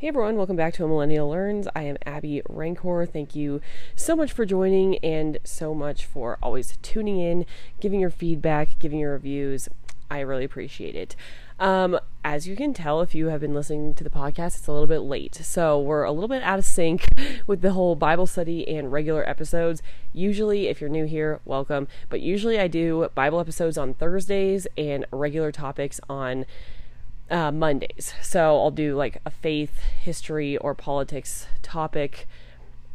Hey everyone, welcome back to A Millennial Learns. I am Abby Rancor. Thank you so much for joining and so much for always tuning in, giving your feedback, giving your reviews. I really appreciate it. Um, as you can tell, if you have been listening to the podcast, it's a little bit late. So we're a little bit out of sync with the whole Bible study and regular episodes. Usually, if you're new here, welcome. But usually, I do Bible episodes on Thursdays and regular topics on uh, Mondays. So I'll do like a faith, history, or politics topic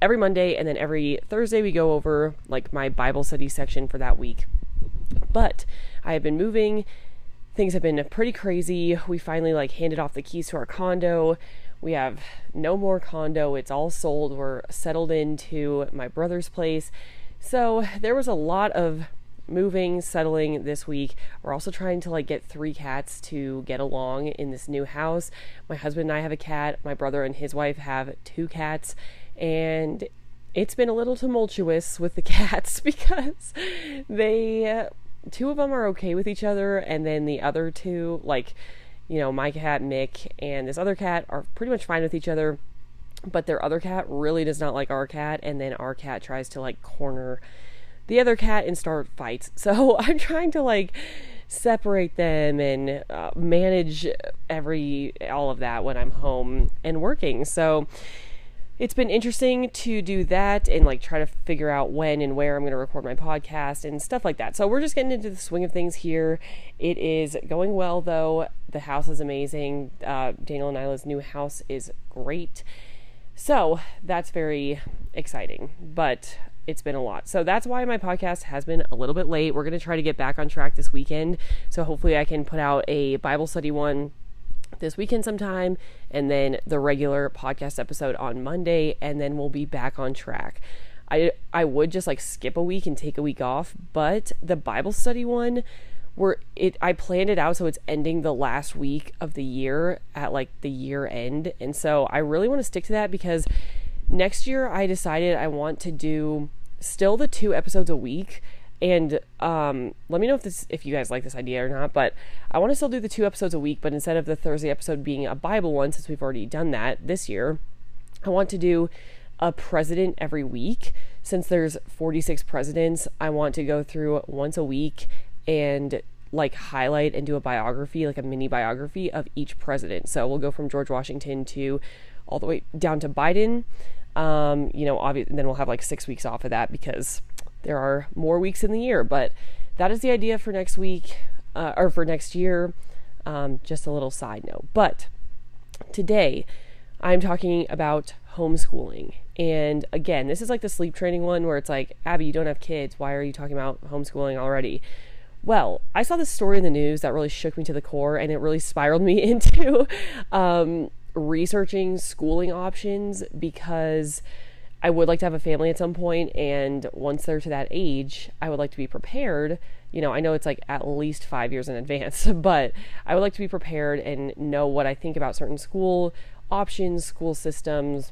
every Monday, and then every Thursday we go over like my Bible study section for that week. But I have been moving. Things have been pretty crazy. We finally like handed off the keys to our condo. We have no more condo. It's all sold. We're settled into my brother's place. So there was a lot of moving, settling this week. We're also trying to like get three cats to get along in this new house. My husband and I have a cat. My brother and his wife have two cats, and it's been a little tumultuous with the cats because they two of them are okay with each other and then the other two like you know my cat Mick and this other cat are pretty much fine with each other but their other cat really does not like our cat and then our cat tries to like corner the other cat and start fights. So I'm trying to like separate them and uh, manage every all of that when I'm home and working. So it's been interesting to do that and like try to figure out when and where I'm going to record my podcast and stuff like that. So we're just getting into the swing of things here. It is going well though. The house is amazing. Uh, Daniel and Isla's new house is great. So that's very exciting. But it's been a lot. So that's why my podcast has been a little bit late. We're going to try to get back on track this weekend. So hopefully I can put out a Bible study one this weekend sometime and then the regular podcast episode on Monday and then we'll be back on track. I I would just like skip a week and take a week off, but the Bible study one where it I planned it out so it's ending the last week of the year at like the year end. And so I really want to stick to that because next year I decided I want to do still the two episodes a week. And um, let me know if this if you guys like this idea or not but i want to still do the two episodes a week but instead of the thursday episode being a bible one since we've already done that this year i want to do a president every week. Since there's 46 presidents i want to go through once a week and like highlight and do a biography like a mini biography of each president. So we'll go from george washington to all the way down to biden um, you know, obviously, then we'll have like six weeks off of that because there are more weeks in the year. But that is the idea for next week uh, or for next year. Um, just a little side note. But today, I'm talking about homeschooling. And again, this is like the sleep training one where it's like, Abby, you don't have kids. Why are you talking about homeschooling already? Well, I saw this story in the news that really shook me to the core and it really spiraled me into um, researching schooling options because I would like to have a family at some point and once they're to that age, I would like to be prepared. You know, I know it's like at least 5 years in advance, but I would like to be prepared and know what I think about certain school options, school systems,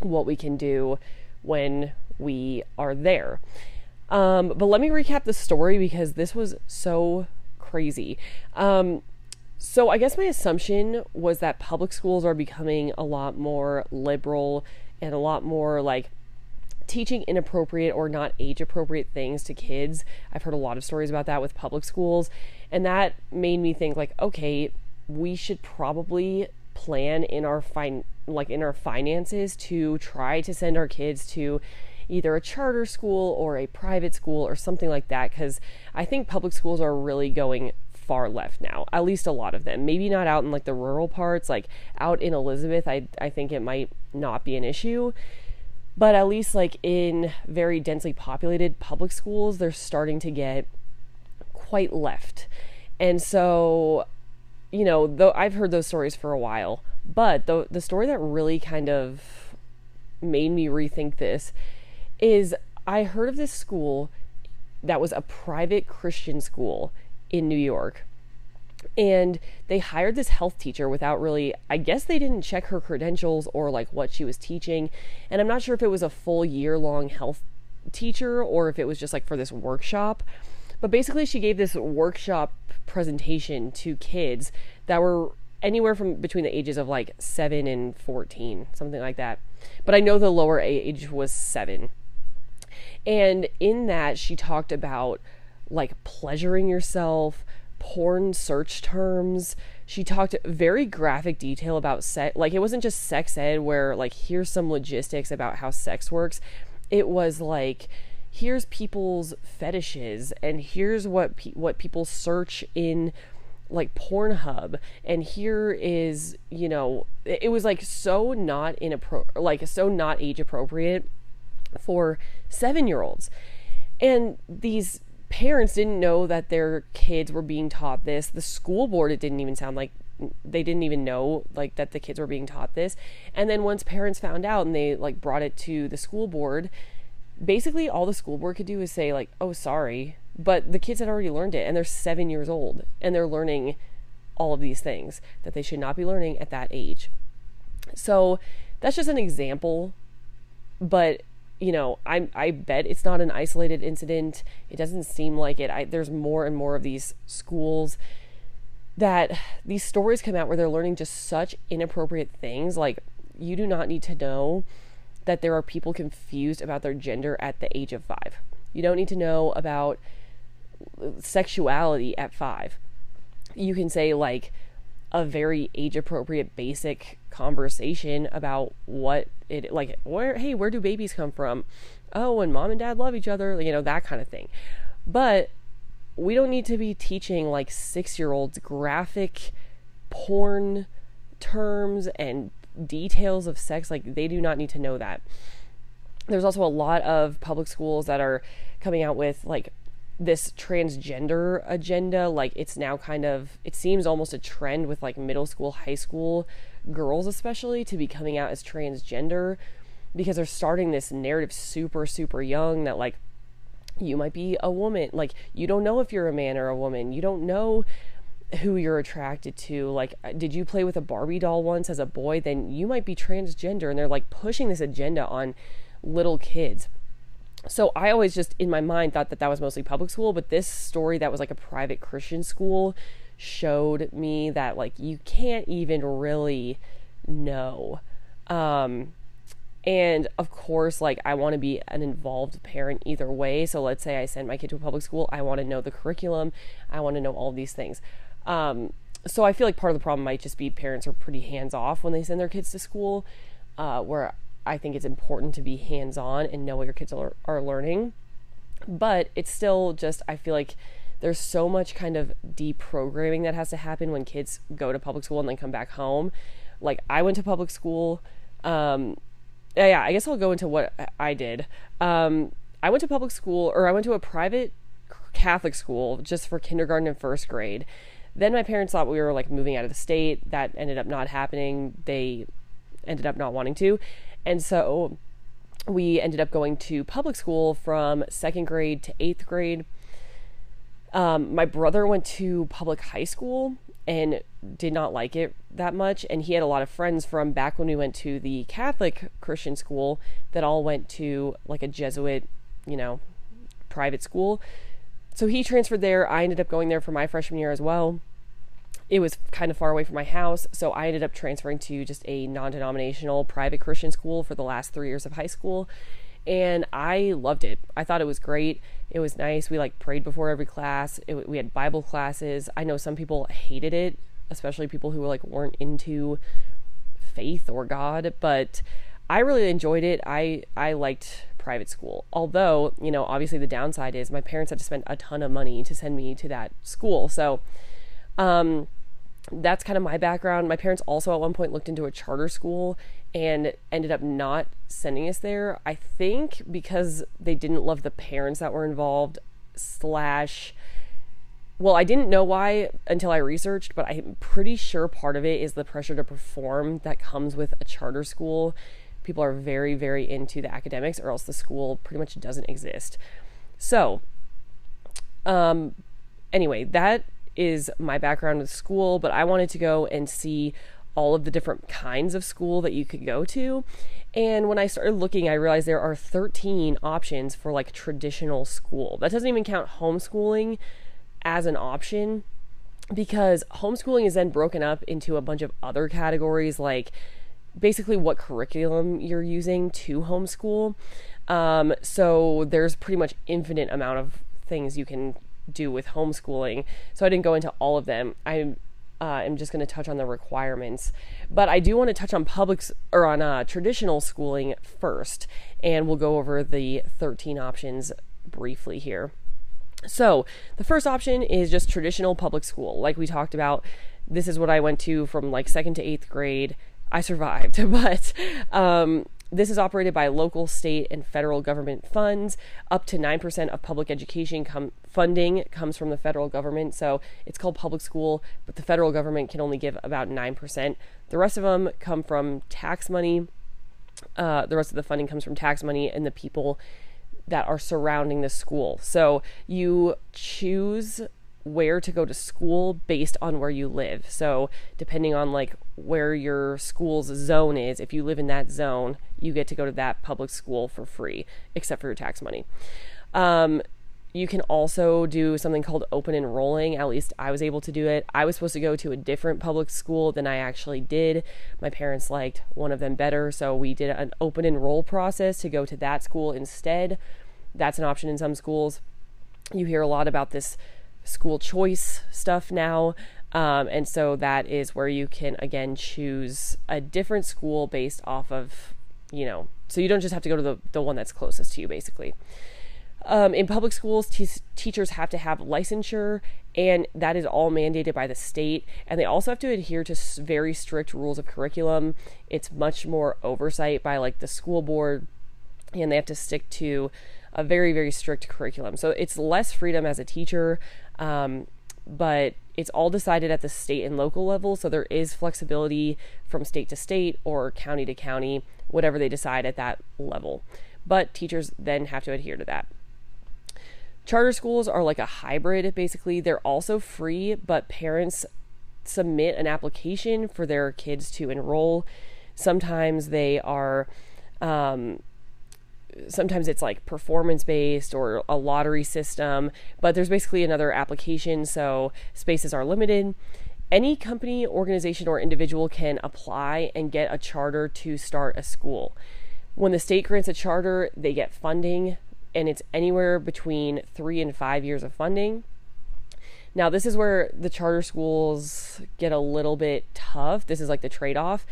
what we can do when we are there. Um, but let me recap the story because this was so crazy. Um, so I guess my assumption was that public schools are becoming a lot more liberal and a lot more like teaching inappropriate or not age appropriate things to kids. I've heard a lot of stories about that with public schools, and that made me think like, okay, we should probably plan in our fin like in our finances to try to send our kids to either a charter school or a private school or something like that cuz I think public schools are really going far left now, at least a lot of them. Maybe not out in like the rural parts, like out in Elizabeth, I, I think it might not be an issue. But at least like in very densely populated public schools, they're starting to get quite left. And so, you know, though I've heard those stories for a while, but the the story that really kind of made me rethink this is I heard of this school that was a private Christian school in New York. And they hired this health teacher without really, I guess they didn't check her credentials or like what she was teaching. And I'm not sure if it was a full year long health teacher or if it was just like for this workshop. But basically, she gave this workshop presentation to kids that were anywhere from between the ages of like 7 and 14, something like that. But I know the lower age was 7. And in that she talked about like pleasuring yourself, porn search terms. She talked very graphic detail about sex. Like it wasn't just sex ed where like here's some logistics about how sex works. It was like here's people's fetishes and here's what pe- what people search in like Pornhub and here is, you know, it was like so not inappro like so not age appropriate for 7-year-olds. And these parents didn't know that their kids were being taught this. The school board it didn't even sound like they didn't even know like that the kids were being taught this. And then once parents found out and they like brought it to the school board, basically all the school board could do is say like, "Oh, sorry." But the kids had already learned it and they're 7 years old and they're learning all of these things that they should not be learning at that age. So, that's just an example, but you know, I I bet it's not an isolated incident. It doesn't seem like it. I, there's more and more of these schools that these stories come out where they're learning just such inappropriate things. Like you do not need to know that there are people confused about their gender at the age of five. You don't need to know about sexuality at five. You can say like a very age appropriate basic conversation about what it like where hey where do babies come from? Oh and mom and dad love each other you know that kind of thing. But we don't need to be teaching like 6 year olds graphic porn terms and details of sex like they do not need to know that. There's also a lot of public schools that are coming out with like this transgender agenda like it's now kind of it seems almost a trend with like middle school high school girls especially to be coming out as transgender because they're starting this narrative super super young that like you might be a woman. Like you don't know if you're a man or a woman. You don't know who you're attracted to. Like uh, did you play with a barbie doll once as a boy? Then you might be transgender and they're like pushing this agenda on little kids. So I always just in my mind thought that that was mostly public school, but this story that was like a private Christian school showed me that like you can't even really know. Um, and of course, like I want to be an involved parent either way. So let's say I send my kid to a public school, I want to know the curriculum, I want to know all these things. Um, so I feel like part of the problem might just be parents are pretty hands off when they send their kids to school, uh, where I think it's important to be hands on and know what your kids are, are learning. But it's still just, I feel like there's so much kind of deprogramming that has to happen when kids go to public school and then come back home. Like, I went to public school. Um, yeah, I guess I'll go into what I did. Um, I went to public school, or I went to a private Catholic school just for kindergarten and first grade. Then my parents thought we were like moving out of the state. That ended up not happening. They ended up not wanting to. And so we ended up going to public school from second grade to eighth grade. Um, my brother went to public high school and did not like it that much. And he had a lot of friends from back when we went to the Catholic Christian school that all went to like a Jesuit, you know, private school. So he transferred there. I ended up going there for my freshman year as well it was kind of far away from my house, so I ended up transferring to just a non denominational private Christian school for the last three years of high school. And I loved it. I thought it was great. It was nice. We like prayed before every class. It, we had Bible classes. I know some people hated it, especially people who were like weren't into faith or God, but I really enjoyed it. I I liked private school. Although, you know, obviously the downside is my parents had to spend a ton of money to send me to that school. So, um, that's kind of my background. My parents also at one point looked into a charter school and ended up not sending us there. I think because they didn't love the parents that were involved, slash, well, I didn't know why until I researched, but I'm pretty sure part of it is the pressure to perform that comes with a charter school. People are very, very into the academics, or else the school pretty much doesn't exist. So, um, anyway, that is my background with school, but I wanted to go and see all of the different kinds of school that you could go to. And when I started looking, I realized there are 13 options for like traditional school. That doesn't even count homeschooling as an option. because homeschooling is then broken up into a bunch of other categories like basically what curriculum you're using to homeschool. Um, so there's pretty much infinite amount of things you can do with homeschooling. So I didn't go into all of them. I uh, am just going to touch on the requirements, but I do want to touch on public or on uh, traditional schooling first, and we'll go over the 13 options briefly here. So, the first option is just traditional public school. Like we talked about, this is what I went to from like second to eighth grade. I survived, but um, this is operated by local, state, and federal government funds. Up to 9% of public education com- funding comes from the federal government. So it's called public school, but the federal government can only give about 9%. The rest of them come from tax money. Uh, the rest of the funding comes from tax money and the people that are surrounding the school. So you choose where to go to school based on where you live. So, depending on like where your school's zone is, if you live in that zone, you get to go to that public school for free, except for your tax money. Um, you can also do something called open enrolling. At least I was able to do it. I was supposed to go to a different public school than I actually did. My parents liked one of them better, so we did an open enroll process to go to that school instead. That's an option in some schools. You hear a lot about this school choice stuff now. Um, and so that is where you can again choose a different school based off of, you know, so you don't just have to go to the, the one that's closest to you, basically. Um, in public schools, teachers have to have licensure, and that is all mandated by the state. And they also have to adhere to very strict rules of curriculum. It's much more oversight by like the school board, and they have to stick to a very, very strict curriculum. So it's less freedom as a teacher. Um, but it's all decided at the state and local level, so there is flexibility from state to state or county to county, whatever they decide at that level. But teachers then have to adhere to that. Charter schools are like a hybrid, basically. They're also free, but parents submit an application for their kids to enroll. Sometimes they are um, sometimes it's like performance based or a lottery system, but there's basically another application, so spaces are limited. Any company, organization, or individual can apply and get a charter to start a school. When the state grants a charter, they get funding, and it's anywhere between three and five years of funding. Now, this is where the charter schools get a little bit tough. This is like the trade off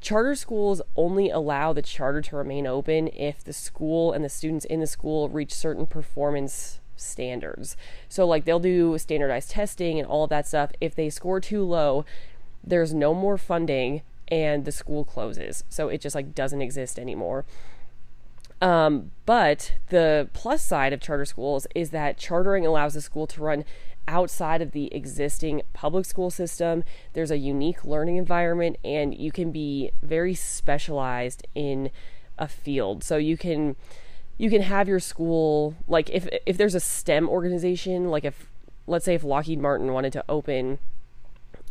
charter schools only allow the charter to remain open if the school and the students in the school reach certain performance standards. So, like, they'll do standardized testing and all of that stuff. If they score too low, there's no more funding and the school closes. So, it just like doesn't exist anymore. Um, but the plus side of charter schools is that chartering allows the school to run outside of the existing public school system. There's a unique learning environment, and you can be very specialized in a field. So you can you can have your school like if if there's a STEM organization, like if let's say if Lockheed Martin wanted to open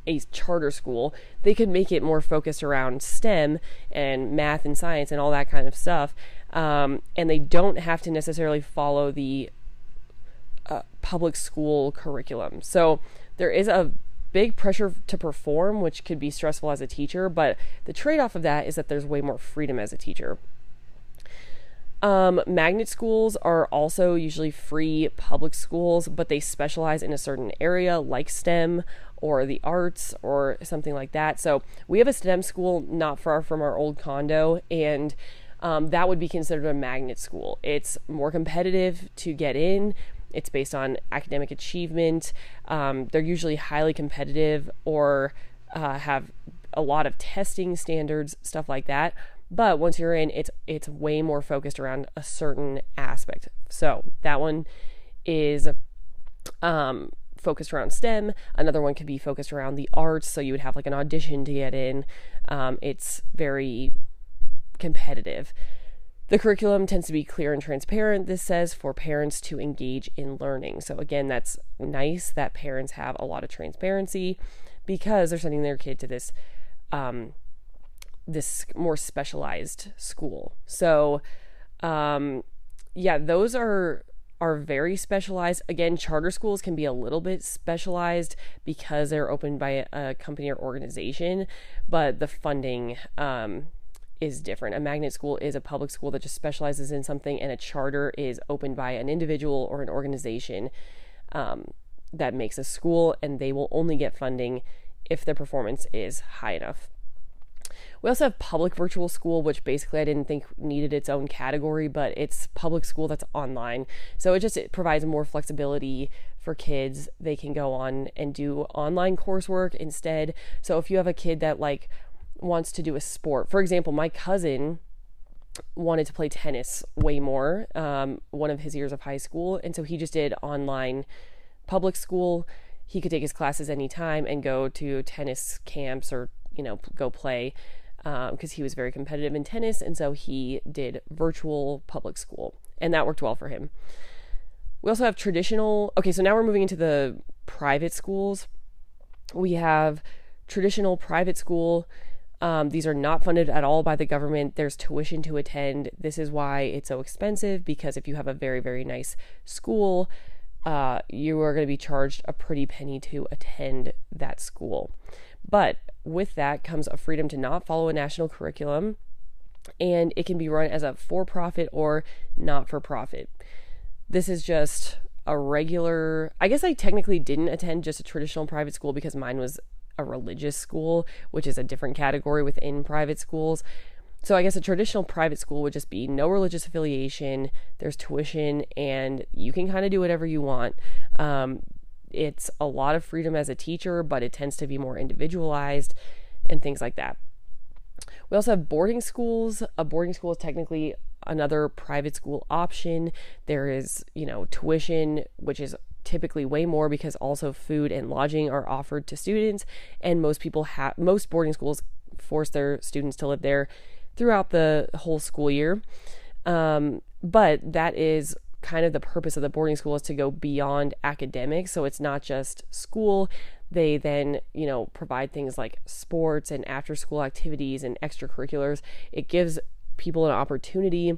a charter school, they could make it more focused around STEM and math and science and all that kind of stuff. Um, and they don't have to necessarily follow the public school curriculum. So there is a big pressure to perform, which could be stressful as a teacher, but the trade off of that is that there's way more freedom as a teacher. Um, magnet schools are also usually free public schools, but they specialize in a certain area like STEM or the arts or something like that. So we have a STEM school not far from our old condo, and um, that would be considered a magnet school. It's more competitive to get in, it's based on academic achievement. Um, they're usually highly competitive or uh, have a lot of testing standards, stuff like that. But once you're in, it's it's way more focused around a certain aspect. So that one is um, focused around STEM. Another one could be focused around the arts. So you would have like an audition to get in. Um, it's very competitive. The curriculum tends to be clear and transparent, this says, for parents to engage in learning. So, again, that's nice that parents have a lot of transparency because they're sending their kid to this. Um, this more specialized school. So, um, yeah, those are are very specialized. Again, charter schools can be a little bit specialized because they're opened by a company or organization, but the funding um, is different. A magnet school is a public school that just specializes in something, and a charter is opened by an individual or an organization um, that makes a school, and they will only get funding if their performance is high enough. We also have public virtual school, which basically I didn't think needed its own category, but it's public school that's online. So it just it provides more flexibility for kids. They can go on and do online coursework instead. So if you have a kid that like wants to do a sport, for example, my cousin wanted to play tennis way more um, one of his years of high school and so he just did online public school he could take his classes anytime and go to tennis camps or you know go play because um, he was very competitive in tennis, and so he did virtual public school, and that worked well for him. We also have traditional. Okay, so now we're moving into the private schools. We have traditional private school. Um, these are not funded at all by the government. There's tuition to attend. This is why it's so expensive because if you have a very, very nice school, uh, you are going to be charged a pretty penny to attend that school. But with that comes a freedom to not follow a national curriculum, and it can be run as a for profit or not for profit. This is just a regular, I guess I technically didn't attend just a traditional private school because mine was a religious school, which is a different category within private schools. So I guess a traditional private school would just be no religious affiliation, there's tuition, and you can kind of do whatever you want. Um, it's a lot of freedom as a teacher, but it tends to be more individualized and things like that. We also have boarding schools. A boarding school is technically another private school option. There is, you know, tuition, which is typically way more because also food and lodging are offered to students and most people have most boarding schools force their students to live there throughout the whole school year um, but that is kind of the purpose of the boarding school is to go beyond academics. So it's not just school. They then, you know, provide things like sports and after school activities and extracurriculars. It gives people an opportunity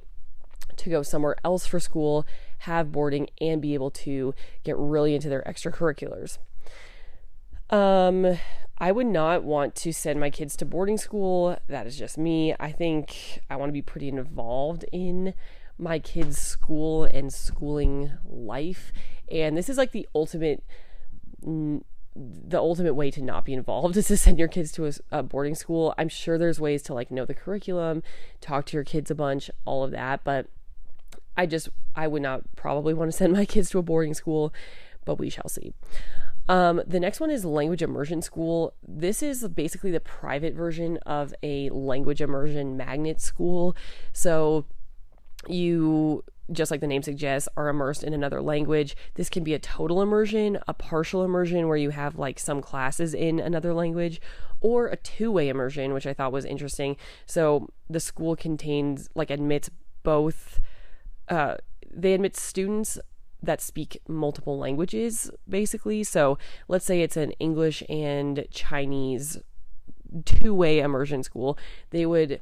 to go somewhere else for school, have boarding, and be able to get really into their extracurriculars. Um, I would not want to send my kids to boarding school. That is just me. I think I want to be pretty involved in my kids' school and schooling life. And this is like the ultimate the ultimate way to not be involved is to send your kids to a, a, boarding school. I'm sure there's ways to like know the curriculum, talk to your kids a bunch, all of that, but I just I would not probably want to send my kids to a boarding school, but we shall see. Um, the next one is language immersion school. This is basically the private version of a language immersion magnet school. So you just like the name suggests, are immersed in another language. This can be a total immersion, a partial immersion where you have like some classes in another language, or a two way immersion, which I thought was interesting. So the school contains, like, admits both, uh, they admit students that speak multiple languages, basically. So let's say it's an English and Chinese two way immersion school. They would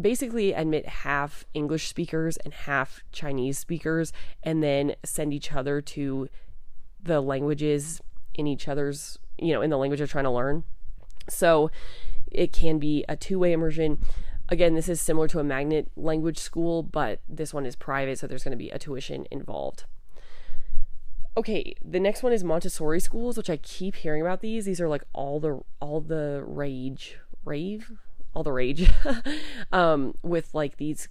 basically admit half English speakers and half Chinese speakers and then send each other to the languages in each other's, you know, in the language they're trying to learn. So it can be a two way immersion. Again, this is similar to a magnet language school, but this one is private, so there's going to be a tuition involved. Okay, the next one is Montessori schools, which I keep hearing about these. These are like all the all the rage rave all the rage um, with like these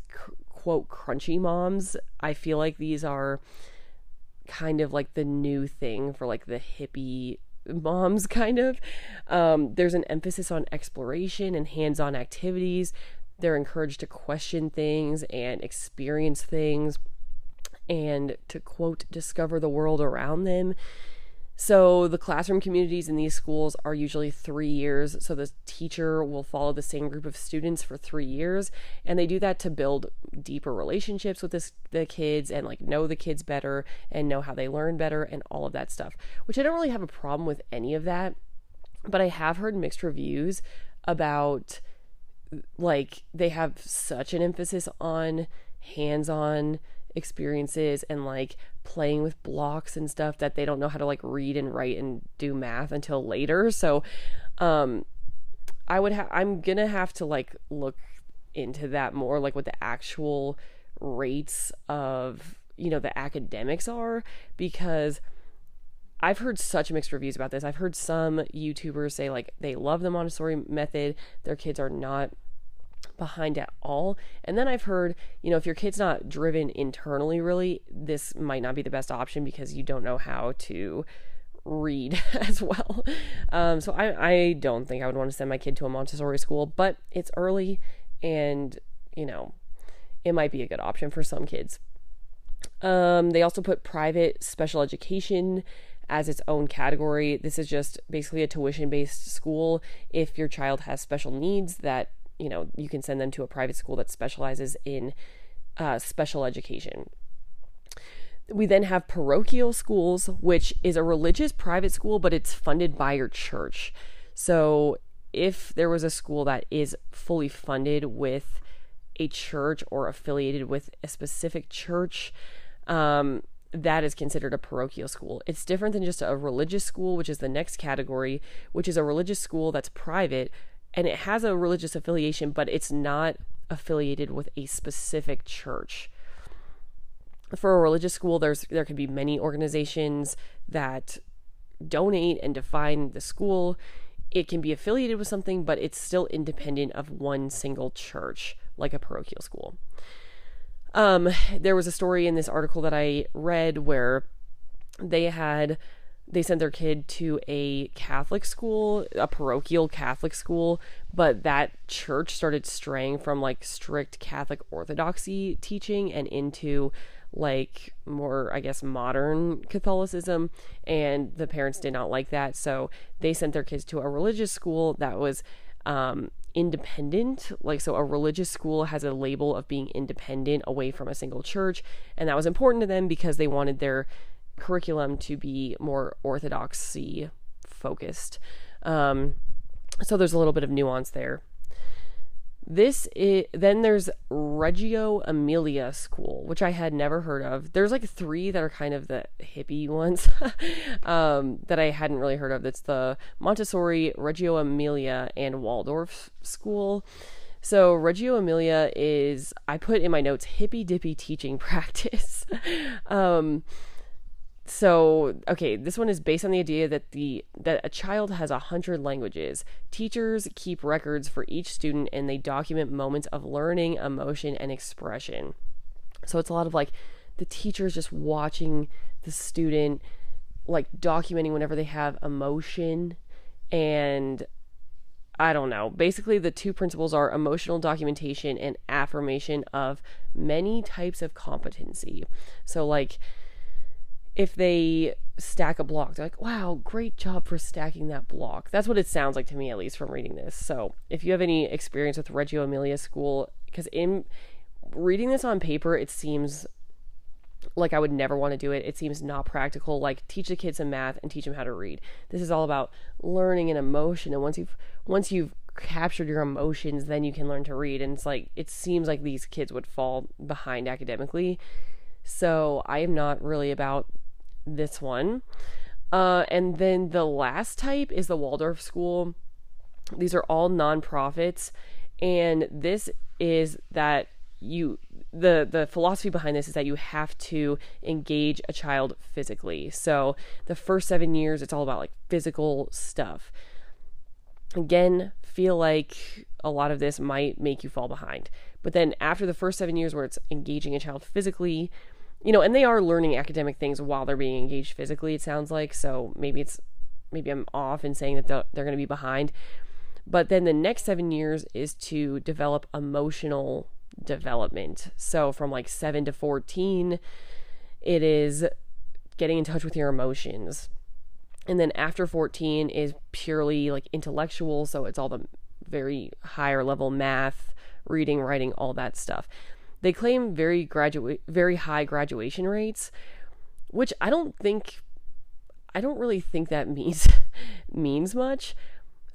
quote crunchy moms. I feel like these are kind of like the new thing for like the hippie moms kind of um, there's an emphasis on exploration and hands-on activities they're encouraged to question things and experience things and to quote discover the world around them so the classroom communities in these schools are usually three years. So the teacher will follow the same group of students for three years, and they do that to build deeper relationships with this, the kids and like know the kids better and know how they learn better and all of that stuff. Which I don't really have a problem with any of that, but I have heard mixed reviews about like they have such an emphasis on hands-on experiences and like playing with blocks and stuff that they don't know how to like read and write and do math until later. So um I would have I'm going to have to like look into that more like what the actual rates of you know the academics are because I've heard such mixed reviews about this. I've heard some YouTubers say like they love the Montessori method, their kids are not behind at all. And then I've heard, you know, if your kid's not driven internally really, this might not be the best option because you don't know how to read as well. Um, so I, I don't think I would want to send my kid to a Montessori school, but it's early and, you know, it might be a good option for some kids. Um, they also put private special education as its own category. This is just basically a tuition based school. If your child has special needs, that you know you can send them to a private school that specializes in uh, special education. We then have parochial schools, which is a religious private school, but it's funded by your church. So if there was a school that is fully funded with a church or affiliated with a specific church, um, that is considered a parochial school. It's different than just a religious school, which is the next category, which is a religious school that's private and it has a religious affiliation, but it's not affiliated with a specific church. For a religious school, there's there can be many organizations that donate and define the school. It can be affiliated with something, but it's still independent of one single church, like a parochial school. Um, there was a story in this article that I read where they had they sent their kid to a Catholic school, a parochial Catholic school, but that church started straying from like strict Catholic orthodoxy teaching and into like more, I guess, modern Catholicism. And the parents did not like that. So they sent their kids to a religious school that was um, independent. Like, so a religious school has a label of being independent away from a single church. And that was important to them because they wanted their curriculum to be more orthodoxy focused. Um, so there's a little bit of nuance there. This is then there's Reggio Emilia School, which I had never heard of. There's like three that are kind of the hippie ones um, that I hadn't really heard of. That's the Montessori, Reggio Emilia, and Waldorf School. So Reggio Emilia is I put in my notes hippy dippy teaching practice. um, so okay this one is based on the idea that the that a child has a hundred languages teachers keep records for each student and they document moments of learning emotion and expression so it's a lot of like the teachers just watching the student like documenting whenever they have emotion and I don't know. Basically, the two principles are emotional documentation and affirmation of many types of competency. So, like, if they stack a block, they're like, wow, great job for stacking that block. That's what it sounds like to me, at least from reading this. So if you have any experience with Reggio Emilia School, because in reading this on paper, it seems like I would never want to do it. It seems not practical. Like teach the kids some math and teach them how to read. This is all about learning and emotion. And once you've once you've captured your emotions, then you can learn to read. And it's like it seems like these kids would fall behind academically. So I am not really about this one. Uh, and then the last type is the Waldorf School. These are all nonprofits, and this is that you the the philosophy behind this is that you have to engage a child physically. So the first seven years, it's all about like physical stuff. Again, feel like a lot of this might make you fall behind. But then after the first seven years, where it's engaging a child physically, you know, and they are learning academic things while they're being engaged physically, it sounds like. So maybe it's, maybe I'm off in saying that they're, they're going to be behind. But then the next seven years is to develop emotional development. So from like seven to 14, it is getting in touch with your emotions. And then after 14 is purely like intellectual. So it's all the very higher level math, reading, writing, all that stuff. They claim very graduate very high graduation rates, which I don't think I don't really think that means means much.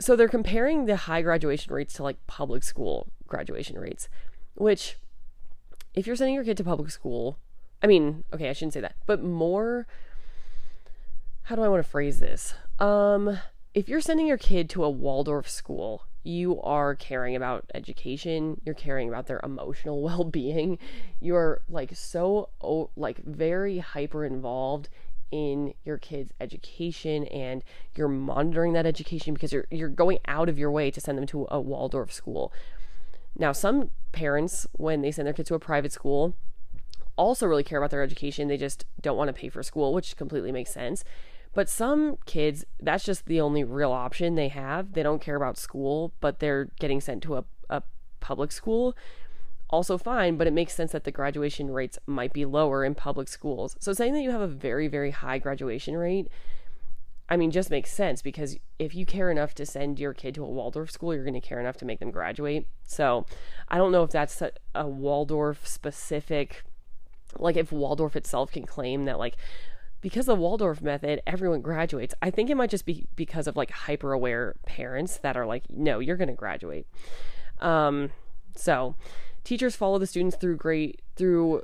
So they're comparing the high graduation rates to like public school graduation rates, which if you're sending your kid to public school, I mean, okay, I shouldn't say that, but more how do I want to phrase this? Um, if you're sending your kid to a Waldorf school, you are caring about education, you're caring about their emotional well-being. You're like so like very hyper involved in your kids' education and you're monitoring that education because you're you're going out of your way to send them to a Waldorf school. Now, some parents when they send their kids to a private school also really care about their education, they just don't want to pay for school, which completely makes sense. But some kids, that's just the only real option they have. They don't care about school, but they're getting sent to a, a public school. Also, fine, but it makes sense that the graduation rates might be lower in public schools. So, saying that you have a very, very high graduation rate, I mean, just makes sense because if you care enough to send your kid to a Waldorf school, you're going to care enough to make them graduate. So, I don't know if that's a, a Waldorf specific, like if Waldorf itself can claim that, like, because the Waldorf method, everyone graduates. I think it might just be because of like hyper aware parents that are like, no, you're going to graduate. Um, so teachers follow the students through grade through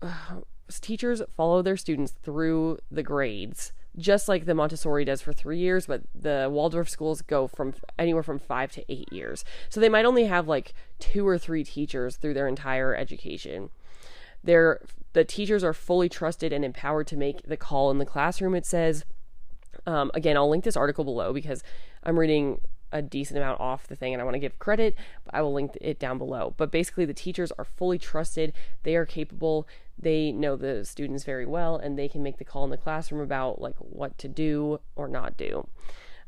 uh, teachers follow their students through the grades just like the Montessori does for three years, but the Waldorf schools go from anywhere from five to eight years. So they might only have like two or three teachers through their entire education. They're, the teachers are fully trusted and empowered to make the call in the classroom, it says. Um, again, I'll link this article below because I'm reading a decent amount off the thing and I want to give credit, but I will link it down below. But basically, the teachers are fully trusted, they are capable, they know the students very well, and they can make the call in the classroom about like what to do or not do.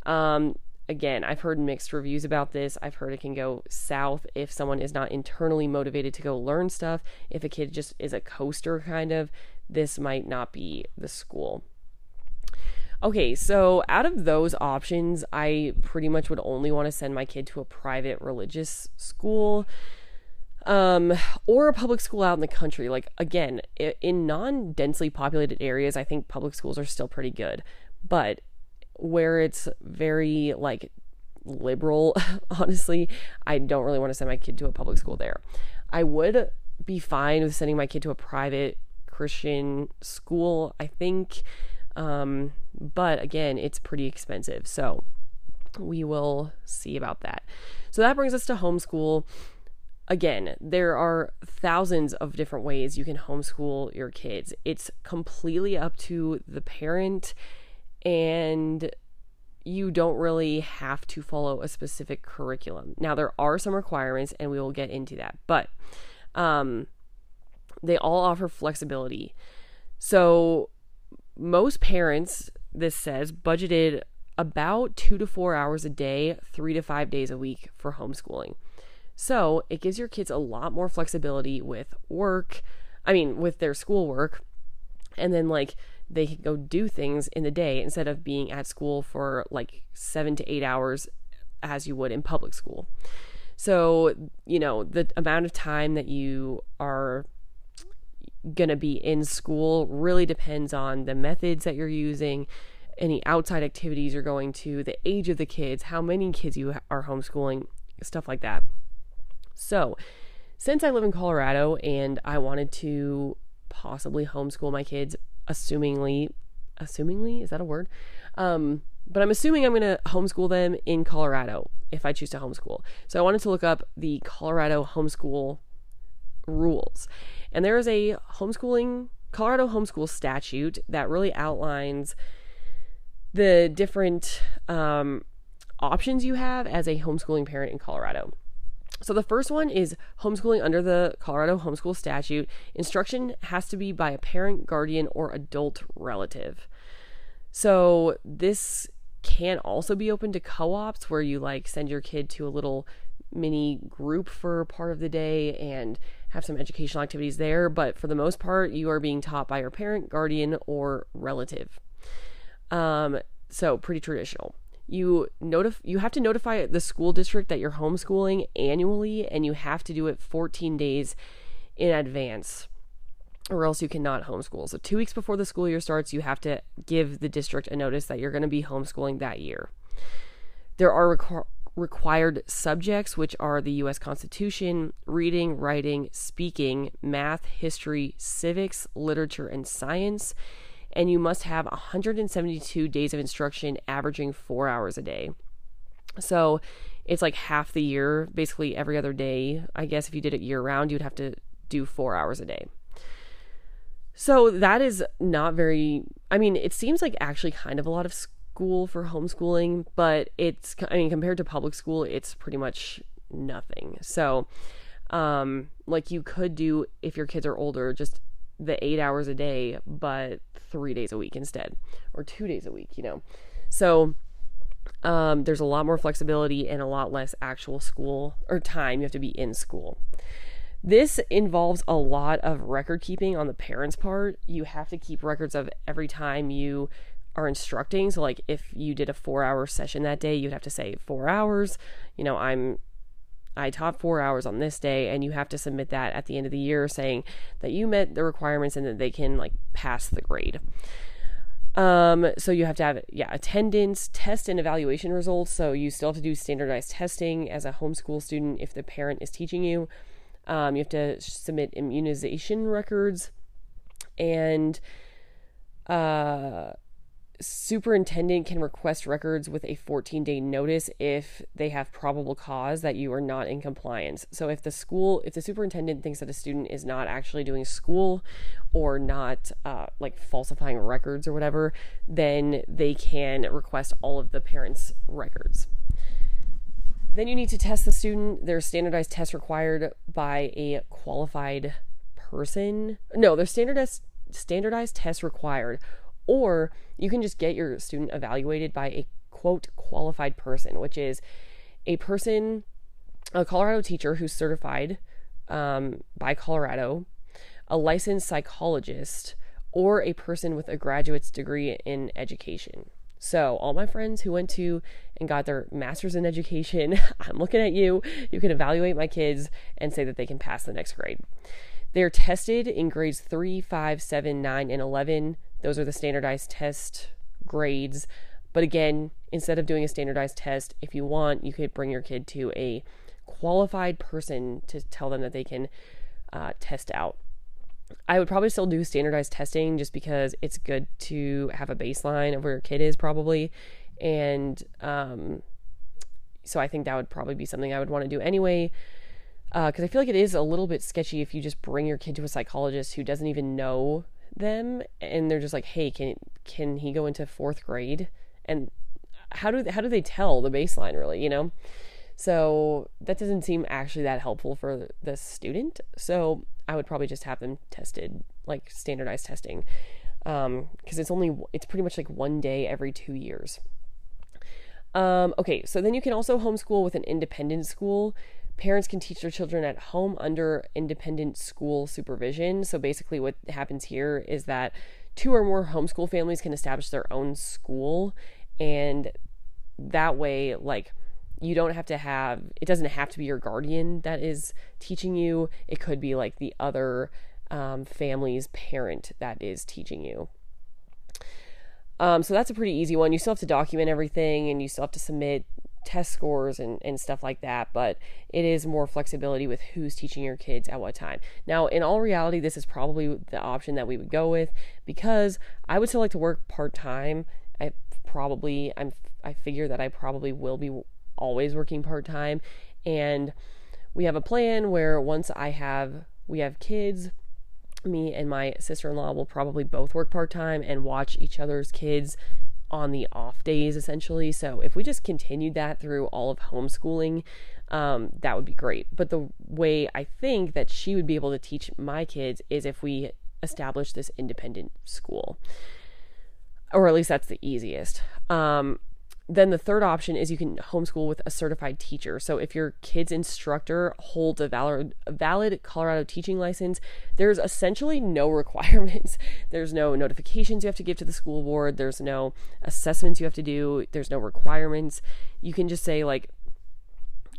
Um, again, I've heard mixed reviews about this. I've heard it can go south if someone is not internally motivated to go learn stuff. If a kid just is a coaster, kind of, this might not be the school. Okay, so out of those options, I pretty much would only want to send my kid to a private religious school um, or a public school out in the country. Like, again, in non densely populated areas, I think public schools are still pretty good. But where it's very like liberal, honestly, I don't really want to send my kid to a public school there. I would be fine with sending my kid to a private Christian school, I think. Um, but again, it's pretty expensive. So we will see about that. So that brings us to homeschool. Again, there are thousands of different ways you can homeschool your kids. It's completely up to the parent and you don't really have to follow a specific curriculum. Now, there are some requirements, and we will get into that, but um, they all offer flexibility. So, most parents, this says, budgeted about two to four hours a day, three to five days a week for homeschooling. So, it gives your kids a lot more flexibility with work, I mean, with their schoolwork, and then like they can go do things in the day instead of being at school for like seven to eight hours as you would in public school. So, you know, the amount of time that you are going to be in school really depends on the methods that you're using, any outside activities you're going to, the age of the kids, how many kids you are homeschooling, stuff like that. So, since I live in Colorado and I wanted to possibly homeschool my kids assumingly, assumingly, is that a word? Um, but I'm assuming I'm going to homeschool them in Colorado if I choose to homeschool. So I wanted to look up the Colorado homeschool rules. And there is a homeschooling, Colorado homeschool statute that really outlines the different um, options you have as a homeschooling parent in Colorado. So the first one is homeschooling under the Colorado homeschool statute. Instruction has to be by a parent, guardian, or adult relative. So this can also be open to co-ops where you like send your kid to a little mini group for part of the day and have some educational activities there, but for the most part you are being taught by your parent, guardian, or relative. Um, so pretty traditional you notif- you have to notify the school district that you're homeschooling annually and you have to do it 14 days in advance or else you cannot homeschool. So 2 weeks before the school year starts, you have to give the district a notice that you're going to be homeschooling that year. There are requ- required subjects, which are the U.S. Constitution, reading, writing, speaking, math, history, civics, literature, and science. And you must have 172 days of instruction, averaging four hours a day. So it's like half the year, basically every other day. I guess if you did it year round, you'd have to do four hours a day. So that is not very, I mean, it seems like actually kind of a lot of school for homeschooling, but it's, I mean, compared to public school, it's pretty much nothing. So, um, like you could do if your kids are older, just the eight hours a day, but three days a week instead, or two days a week, you know. So, um, there's a lot more flexibility and a lot less actual school or time you have to be in school. This involves a lot of record keeping on the parents' part. You have to keep records of every time you are instructing. So, like if you did a four hour session that day, you'd have to say four hours. You know, I'm I taught four hours on this day, and you have to submit that at the end of the year saying that you met the requirements and that they can like pass the grade. Um, so you have to have yeah attendance, test, and evaluation results. So you still have to do standardized testing as a homeschool student if the parent is teaching you. Um, you have to submit immunization records and uh, superintendent can request records with a 14 day notice if they have probable cause that you are not in compliance. So if the school, if the superintendent thinks that a student is not actually doing school or not uh, like falsifying records or whatever, then they can request all of the parents' records. Then you need to test the student. There's standardized tests required by a qualified person. No, there's standardized standardized tests required, or you can just get your student evaluated by a quote qualified person, which is a person, a Colorado teacher who's certified um, by Colorado, a licensed psychologist, or a person with a graduate's degree in education. So, all my friends who went to and got their master's in education, I'm looking at you. You can evaluate my kids and say that they can pass the next grade. They're tested in grades 3, 5, 7, 9, and 11. Those are the standardized test grades. But again, instead of doing a standardized test, if you want, you could bring your kid to a qualified person to tell them that they can uh, test out. I would probably still do standardized testing just because it's good to have a baseline of where your kid is probably. And um, so I think that would probably be something I would want to do anyway. Because uh, I feel like it is a little bit sketchy if you just bring your kid to a psychologist who doesn't even know them and they're just like, hey, can can he go into fourth grade? And how do how do they tell the baseline really? You know. So that doesn't seem actually that helpful for the student. So I would probably just have them tested, like standardized testing, because um, it's only it's pretty much like one day every two years. Um, okay, so then you can also homeschool with an independent school. Parents can teach their children at home under independent school supervision. So basically, what happens here is that two or more homeschool families can establish their own school, and that way, like you don't have to have it doesn't have to be your guardian that is teaching you. It could be like the other um, family's parent that is teaching you. Um, so that's a pretty easy one. You still have to document everything and you still have to submit test scores and, and stuff like that but it is more flexibility with who's teaching your kids at what time now in all reality this is probably the option that we would go with because i would still like to work part-time i probably i'm i figure that i probably will be always working part time. And we have a plan where once I have, we have kids, me and my sister in law will probably both work part time and watch each other's kids on the off days essentially. So if we just continued that through all of homeschooling, um, that would be great. But the way I think that she would be able to teach my kids is if we establish this independent school, or at least that's the easiest. Um, then the third option is you can homeschool with a certified teacher. So if your kid's instructor holds a valid, valid Colorado teaching license, there's essentially no requirements. There's no notifications you have to give to the school board. There's no assessments you have to do. There's no requirements. You can just say like,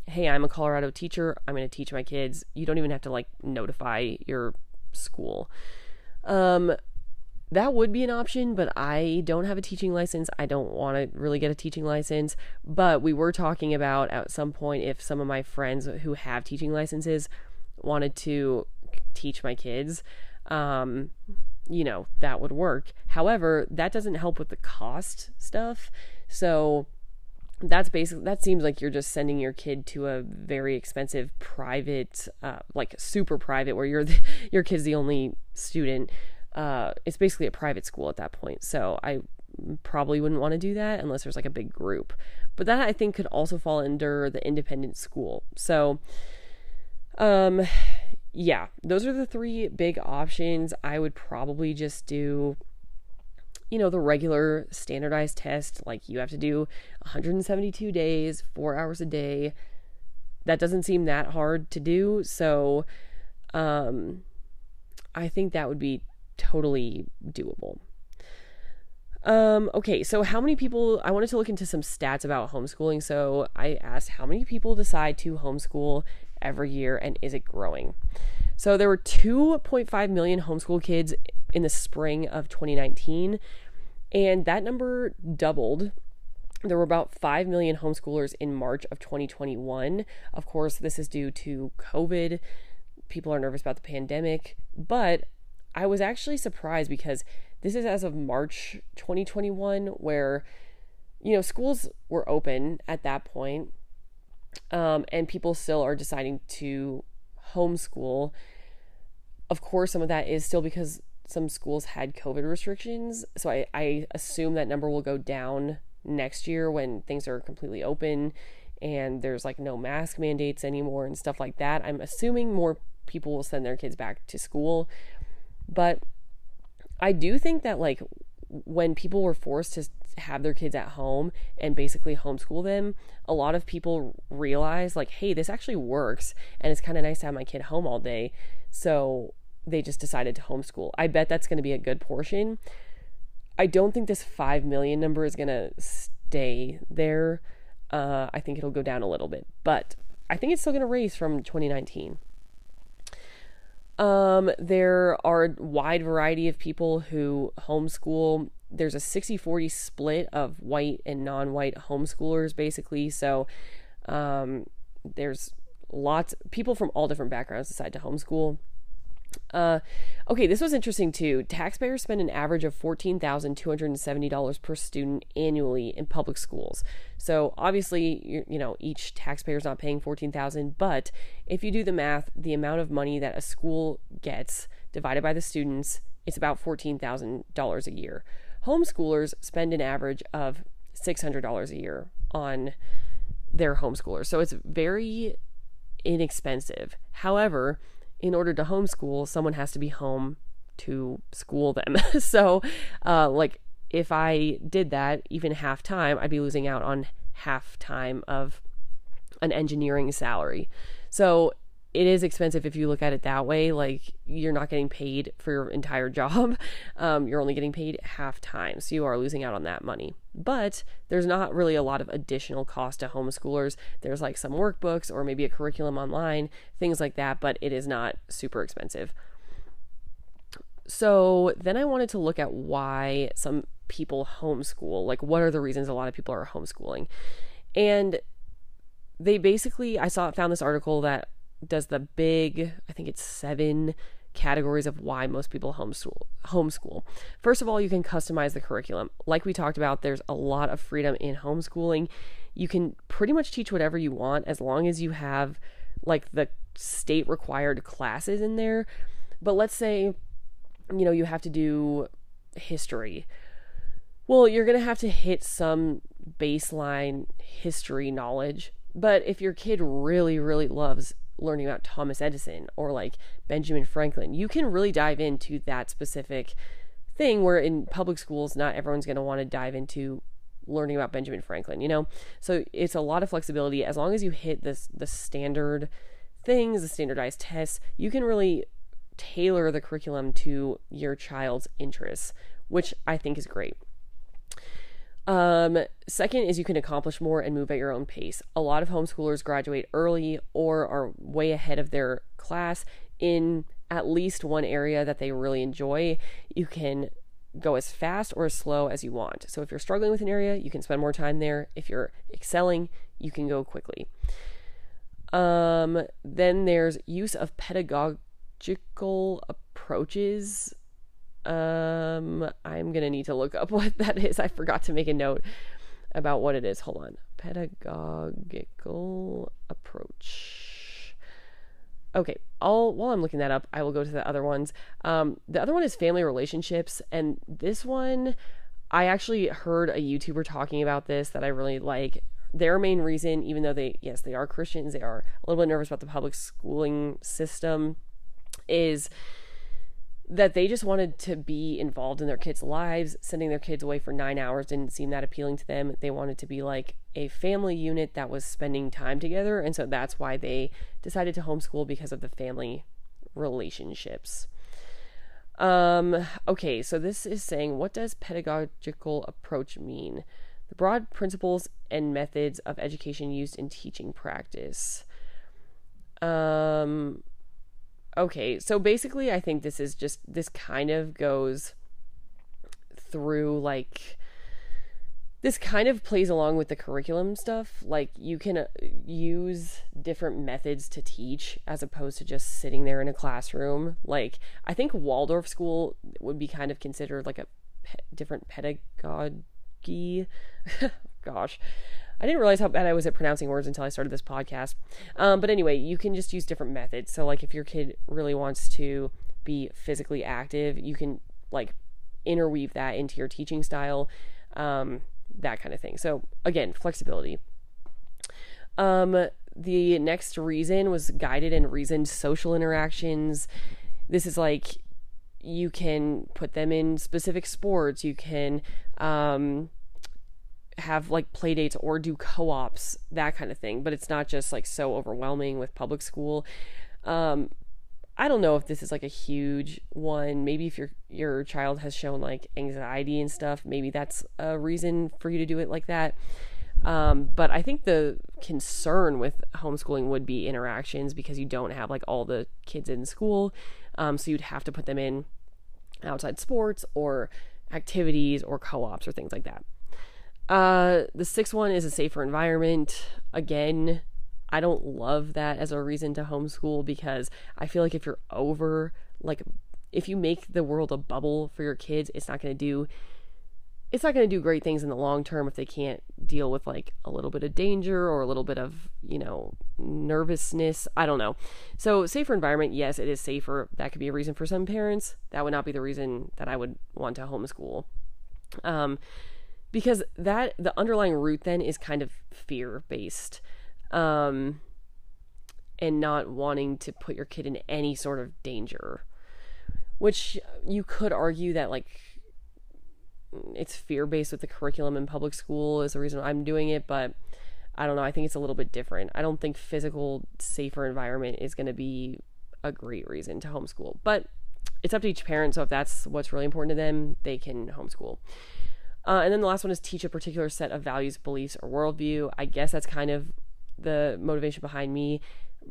"Hey, I'm a Colorado teacher. I'm going to teach my kids." You don't even have to like notify your school. Um, that would be an option, but I don't have a teaching license. I don't want to really get a teaching license. But we were talking about at some point if some of my friends who have teaching licenses wanted to teach my kids, um, you know, that would work. However, that doesn't help with the cost stuff. So that's basically that seems like you're just sending your kid to a very expensive private uh, like super private where you're the, your kid's the only student uh, it's basically a private school at that point. So i probably wouldn't want to do that unless there's like a big group. But that i think could also fall under the independent school. So um yeah those are the three big options. I would probably just do you know, the regular standardized test, like you have to do 172 days, four hours a day. That doesn't seem that hard to do. So, um, I think that would be totally doable. Um, okay, so how many people? I wanted to look into some stats about homeschooling. So I asked how many people decide to homeschool every year and is it growing? So there were 2.5 million homeschool kids in the spring of 2019, and that number doubled. There were about 5 million homeschoolers in March of 2021. Of course, this is due to COVID. People are nervous about the pandemic, but I was actually surprised because this is as of March 2021, where, you know, schools were open at that point, um, and people still are deciding to homeschool. Of course, some of that is still because some schools had COVID restrictions. So I, I assume that number will go down next year when things are completely open and there's like no mask mandates anymore and stuff like that. I'm assuming more people will send their kids back to school. But I do think that like when people were forced to have their kids at home and basically homeschool them, a lot of people realized like, hey, this actually works and it's kind of nice to have my kid home all day. So they just decided to homeschool. I bet that's going to be a good portion. I don't think this 5 million number is going to stay there. Uh, I think it'll go down a little bit, but I think it's still going to raise from 2019. Um, there are a wide variety of people who homeschool. There's a 60 40 split of white and non white homeschoolers, basically. So um, there's lots people from all different backgrounds decide to homeschool. Uh, okay, this was interesting too. Taxpayers spend an average of $14,270 per student annually in public schools. So obviously, you, you know, each taxpayer is not paying 14,000, but if you do the math, the amount of money that a school gets divided by the students, it's about $14,000 a year. Homeschoolers spend an average of $600 a year on their homeschoolers. So it's very inexpensive. However, in order to homeschool, someone has to be home to school them. so, uh, like, if I did that even half time, I'd be losing out on half time of an engineering salary. So, it is expensive if you look at it that way. Like you're not getting paid for your entire job. Um, you're only getting paid half time. So you are losing out on that money. But there's not really a lot of additional cost to homeschoolers. There's like some workbooks or maybe a curriculum online, things like that, but it is not super expensive. So then I wanted to look at why some people homeschool. Like what are the reasons a lot of people are homeschooling? And they basically I saw found this article that does the big, I think it's seven categories of why most people homeschool. Homeschool. First of all, you can customize the curriculum. Like we talked about, there's a lot of freedom in homeschooling. You can pretty much teach whatever you want as long as you have like the state required classes in there. But let's say you know you have to do history. Well, you're going to have to hit some baseline history knowledge. But if your kid really really loves learning about Thomas Edison or like Benjamin Franklin. You can really dive into that specific thing where in public schools, not everyone's going to want to dive into learning about Benjamin Franklin, you know? So it's a lot of flexibility. As long as you hit this, the standard things, the standardized tests, you can really tailor the curriculum to your child's interests, which I think is great. Um, second is you can accomplish more and move at your own pace. A lot of homeschoolers graduate early or are way ahead of their class in at least one area that they really enjoy. You can go as fast or as slow as you want. So if you're struggling with an area, you can spend more time there. If you're excelling, you can go quickly. Um, then there's use of pedagogical approaches. Um, I'm gonna need to look up what that is. I forgot to make a note about what it is. Hold on. Pedagogical approach. Okay, I'll while I'm looking that up, I will go to the other ones. Um, the other one is family relationships, and this one I actually heard a YouTuber talking about this that I really like. Their main reason, even though they yes they are Christians, they are a little bit nervous about the public schooling system, is that they just wanted to be involved in their kids' lives. Sending their kids away for nine hours didn't seem that appealing to them. They wanted to be like a family unit that was spending time together. And so that's why they decided to homeschool because of the family relationships. Um, okay, so this is saying what does pedagogical approach mean? The broad principles and methods of education used in teaching practice. Um, okay, so basically, I think this is just, this kind of goes through like, this kind of plays along with the curriculum stuff. Like, you can uh, use different methods to teach as opposed to just sitting there in a classroom. Like, I think Waldorf school would be kind of considered like a pe- different pedagogy. Gosh. I didn't realize how bad I was at pronouncing words until I started this podcast. Um, but anyway, you can just use different methods. So, like, if your kid really wants to be physically active, you can like interweave that into your teaching style, um, that kind of thing. So, again, flexibility. Um, the next reason was guided and reasoned social interactions. This is like you can put them in specific sports. You can um, have like play dates or do co-ops that kind of thing but it's not just like so overwhelming with public school um i don't know if this is like a huge one maybe if your your child has shown like anxiety and stuff maybe that's a reason for you to do it like that um, but I think the concern with homeschooling would be interactions because you don't have like all the kids in school. Um, so you'd have to put them in outside sports or activities or co ops or things like that. Uh, the sixth one is a safer environment. Again, I don't love that as a reason to homeschool because I feel like if you're over, like, if you make the world a bubble for your kids, it's not going to do it's not going to do great things in the long term if they can't deal with like a little bit of danger or a little bit of, you know, nervousness. I don't know. So, safer environment, yes, it is safer. That could be a reason for some parents. That would not be the reason that I would want to homeschool. Um, because that the underlying root then is kind of fear based um and not wanting to put your kid in any sort of danger which you could argue that like it's fear based with the curriculum in public school is the reason I'm doing it but I don't know I think it's a little bit different. I don't think physical safer environment is going to be a great reason to homeschool but it's up to each parent so if that's what's really important to them they can homeschool uh, and then the last one is teach a particular set of values, beliefs, or worldview. I guess that's kind of the motivation behind me,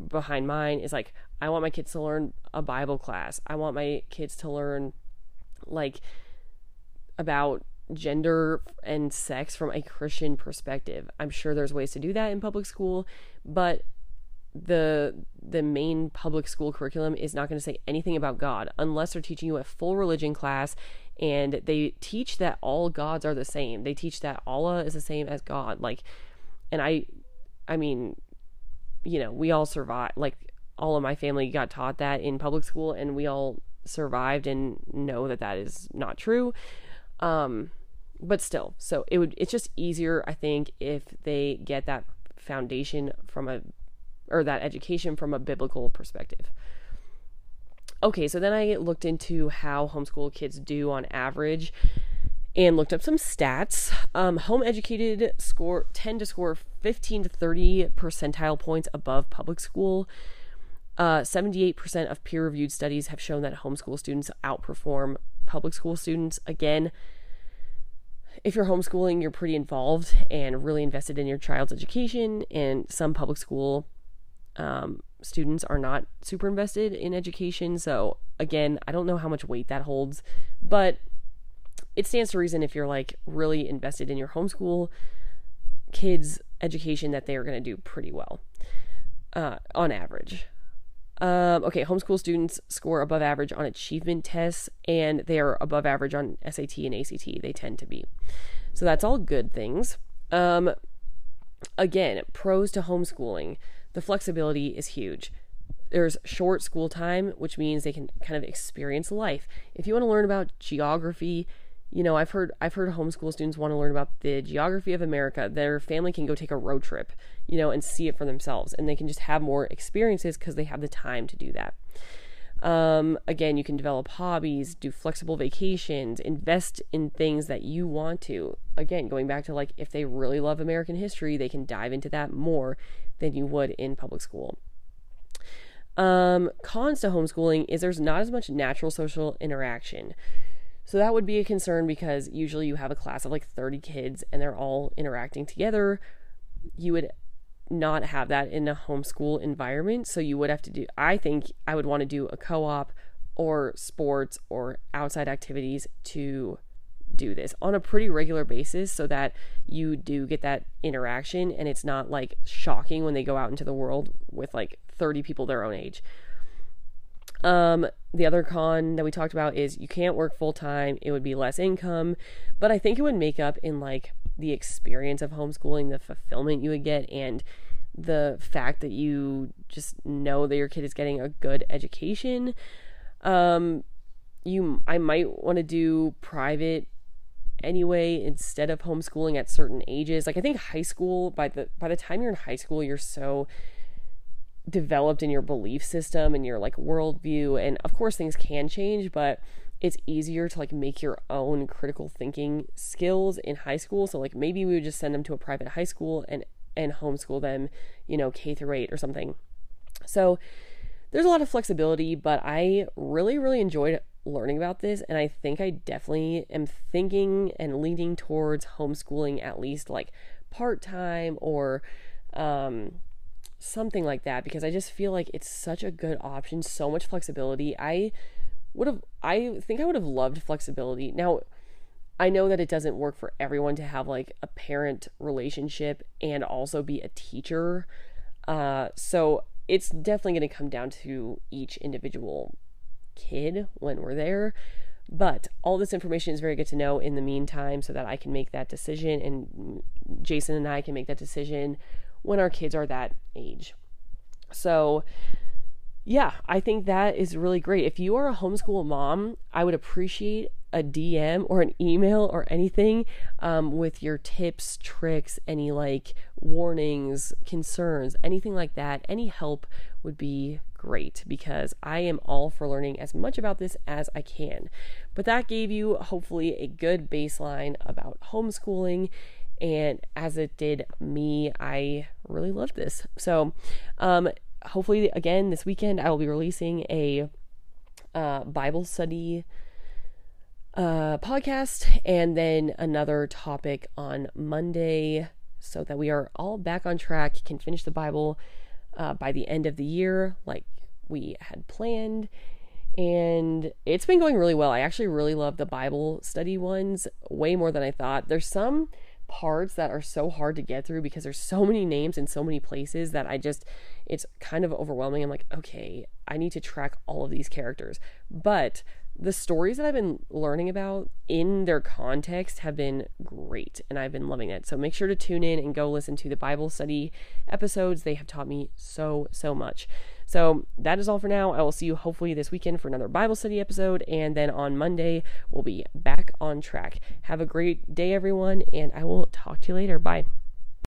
behind mine is like, I want my kids to learn a Bible class. I want my kids to learn, like, about gender and sex from a Christian perspective. I'm sure there's ways to do that in public school, but the the main public school curriculum is not going to say anything about God unless they're teaching you a full religion class and they teach that all gods are the same. They teach that Allah is the same as God. Like and I I mean, you know, we all survive. like all of my family got taught that in public school and we all survived and know that that is not true. Um but still, so it would it's just easier I think if they get that foundation from a or that education from a biblical perspective. Okay, so then I looked into how homeschool kids do on average and looked up some stats. Um, home educated score tend to score 15 to 30 percentile points above public school. Uh, 78% of peer reviewed studies have shown that homeschool students outperform public school students. Again, if you're homeschooling, you're pretty involved and really invested in your child's education, and some public school um, students are not super invested in education. So, again, I don't know how much weight that holds, but it stands to reason if you're like really invested in your homeschool kids' education that they are going to do pretty well uh, on average. Um, okay, homeschool students score above average on achievement tests, and they are above average on SAT and ACT. They tend to be. So that's all good things. Um, again, pros to homeschooling the flexibility is huge. There's short school time, which means they can kind of experience life. If you want to learn about geography, you know, I've heard I've heard homeschool students want to learn about the geography of America. Their family can go take a road trip, you know, and see it for themselves, and they can just have more experiences because they have the time to do that. Um, again, you can develop hobbies, do flexible vacations, invest in things that you want to. Again, going back to like if they really love American history, they can dive into that more than you would in public school. Um, cons to homeschooling is there's not as much natural social interaction. So that would be a concern because usually you have a class of like 30 kids and they're all interacting together. You would not have that in a homeschool environment. So you would have to do, I think I would want to do a co op or sports or outside activities to do this on a pretty regular basis so that you do get that interaction and it's not like shocking when they go out into the world with like 30 people their own age. Um, the other con that we talked about is you can't work full time, it would be less income, but I think it would make up in like the experience of homeschooling, the fulfillment you would get, and the fact that you just know that your kid is getting a good education. Um, you, I might want to do private anyway instead of homeschooling at certain ages. Like I think high school by the by the time you're in high school, you're so developed in your belief system and your like worldview. And of course things can change but it's easier to like make your own critical thinking skills in high school. So like maybe we would just send them to a private high school and and homeschool them you know k through 8 or something. So there's a lot of flexibility but i really really enjoyed learning about this and i think i definitely am thinking and leaning towards homeschooling at least like part-time or um something like that because I just feel like it's such a good option, so much flexibility. I would have I think I would have loved flexibility. Now, I know that it doesn't work for everyone to have like a parent relationship and also be a teacher. Uh so it's definitely going to come down to each individual kid when we're there. But all this information is very good to know in the meantime so that I can make that decision and Jason and I can make that decision when our kids are that age. So, yeah, I think that is really great. If you are a homeschool mom, I would appreciate a DM or an email or anything um, with your tips, tricks, any like warnings, concerns, anything like that. Any help would be great because I am all for learning as much about this as I can. But that gave you hopefully a good baseline about homeschooling and as it did me, I really loved this. So, um, hopefully, again, this weekend I will be releasing a uh, Bible study uh, podcast and then another topic on Monday so that we are all back on track, can finish the Bible uh, by the end of the year, like we had planned. And it's been going really well. I actually really love the Bible study ones way more than I thought. There's some parts that are so hard to get through because there's so many names in so many places that I just it's kind of overwhelming. I'm like, okay, I need to track all of these characters. But the stories that I've been learning about in their context have been great and I've been loving it. So make sure to tune in and go listen to the Bible study episodes. They have taught me so, so much. So that is all for now. I will see you hopefully this weekend for another Bible study episode. And then on Monday, we'll be back on track. Have a great day, everyone, and I will talk to you later. Bye.